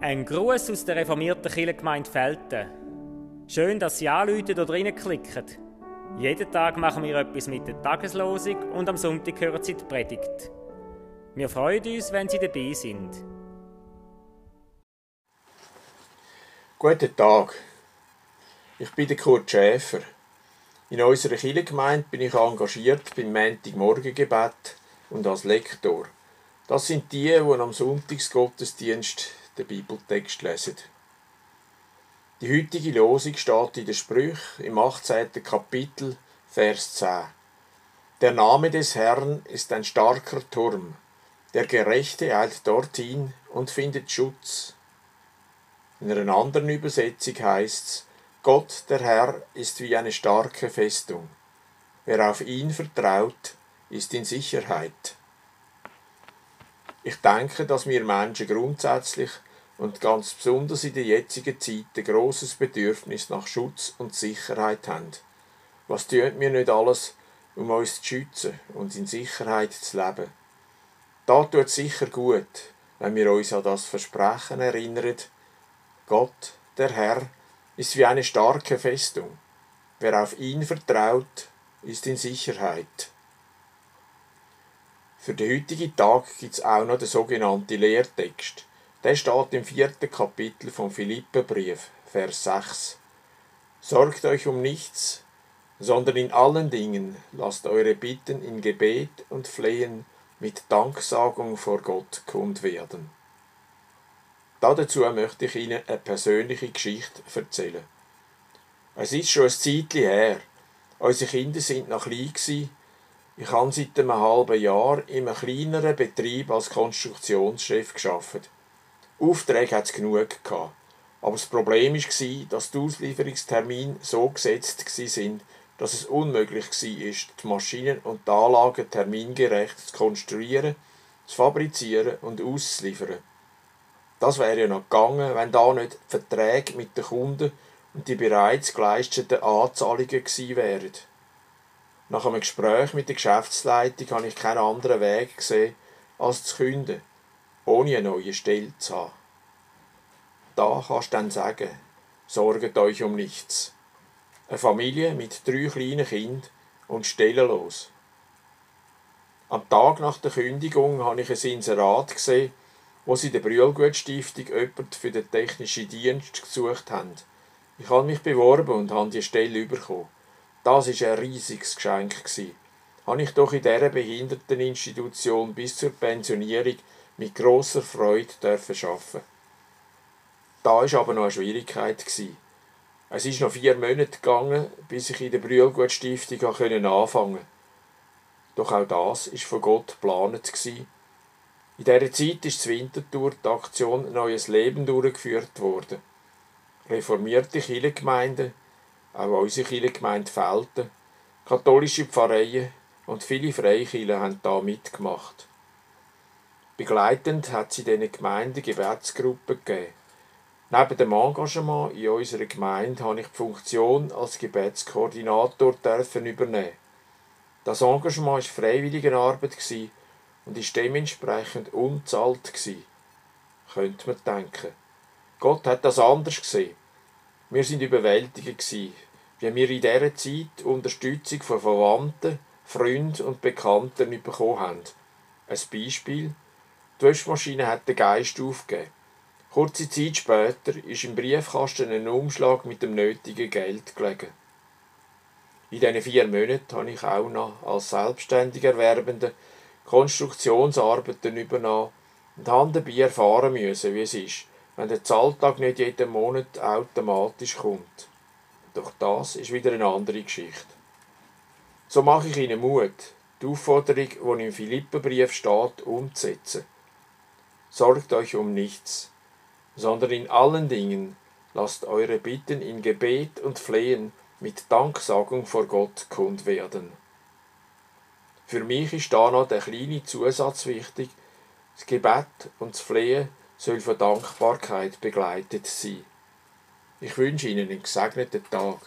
Ein Gruß aus der reformierten Kirchengemeinde Felten. Schön, dass Sie anrufen oder reinklicken. Jeden Tag machen wir etwas mit der Tageslosung und am Sonntag hören Sie die Predigt. Wir freuen uns, wenn Sie dabei sind. Guten Tag. Ich bin der Kurt Schäfer. In unserer Kirchengemeinde bin ich engagiert beim Montagmorgengebet und als Lektor. Das sind die, die am Sonntagsgottesdienst den Bibeltext lesen. Die heutige Losung steht in den Sprüchen im 18. Kapitel, Vers 10. Der Name des Herrn ist ein starker Turm. Der Gerechte eilt dorthin und findet Schutz. In einer anderen Übersetzung heißt's: Gott, der Herr, ist wie eine starke Festung. Wer auf ihn vertraut, ist in Sicherheit. Ich denke, dass wir Menschen grundsätzlich und ganz besonders in der jetzigen Zeit ein grosses Bedürfnis nach Schutz und Sicherheit haben. Was tun wir nicht alles, um uns zu schützen und in Sicherheit zu leben? Da tut es sicher gut, wenn wir uns an das Versprechen erinnern, Gott, der Herr, ist wie eine starke Festung. Wer auf ihn vertraut, ist in Sicherheit. Für den heutigen Tag gibt es auch noch den sogenannten Lehrtext. Der steht im vierten Kapitel vom Philipperbrief, Vers 6. Sorgt euch um nichts, sondern in allen Dingen lasst eure Bitten in Gebet und Flehen mit Danksagung vor Gott kund werden. Dazu möchte ich Ihnen eine persönliche Geschichte erzählen. Es ist schon ein Zeitchen her. Unsere Kinder sind noch klein. Ich habe seit einem halben Jahr in einem kleineren Betrieb als Konstruktionschef geschafft. Aufträge hat es genug gehabt. Aber das Problem war, dass die Auslieferungstermine so gesetzt waren, dass es unmöglich war, die Maschinen und die Anlagen termingerecht zu konstruieren, zu fabrizieren und auszuliefern. Das wäre ja noch gegangen, wenn da nicht die Verträge mit den Kunden und die bereits geleisteten Anzahlungen gewesen wären. Nach einem Gespräch mit der Geschäftsleitung habe ich keinen anderen Weg gesehen, als zu künden ohne eine neue Stelle zu haben. Da kannst du dann sagen, sorget euch um nichts. Eine Familie mit drei kleinen Kindern und stellenlos. Am Tag nach der Kündigung habe ich ein Inserat gesehen, wo sie der Brühlgutstiftung jemand für den technischen Dienst gesucht haben. Ich habe mich beworben und habe die Stelle bekommen. Das war ein riesiges Geschenk. Habe ich doch in dieser Behinderteninstitution bis zur Pensionierung mit grosser Freude dürfen arbeiten. Da war aber noch eine Schwierigkeit. Es ist noch vier Monate gegangen, bis ich in der Brühlgutstiftung anfangen konnte. Doch auch das war von Gott geplant. In dieser Zeit ist zur Wintertour die Aktion Neues Leben durchgeführt worden. Reformierte Kirchengemeinden, auch unsere Kirchengemeinde Felten, katholische Pfarreien und viele Freikirchen haben da mitgemacht. Begleitend hat sie diesen Gemeinden Gebetsgruppen gegeben. Neben dem Engagement in unserer Gemeinde habe ich die Funktion als Gebetskoordinator übernehmen. Das Engagement war freiwillige Arbeit und ist dementsprechend unzahlt Könnte man denken. Gott hat das anders gesehen. Wir sind überwältigt wie wir in dieser Zeit Unterstützung von Verwandten, Freunden und Bekannten bekommen haben. Ein Beispiel – die Waschmaschine hat den Geist aufgegeben. Kurze Zeit später ist im Briefkasten ein Umschlag mit dem nötigen Geld gelegen. In diesen vier Monaten habe ich auch noch als selbstständiger Erwerbender Konstruktionsarbeiten übernommen und habe dabei erfahren müssen, wie es ist, wenn der Zahltag nicht jeden Monat automatisch kommt. Doch das ist wieder eine andere Geschichte. So mache ich Ihnen Mut, die Aufforderung, die im Philippenbrief steht, umzusetzen. Sorgt euch um nichts, sondern in allen Dingen lasst eure Bitten in Gebet und Flehen mit Danksagung vor Gott kund werden. Für mich ist da noch der kleine Zusatz wichtig, das Gebet und das Flehen soll von Dankbarkeit begleitet sein. Ich wünsche Ihnen einen gesegneten Tag.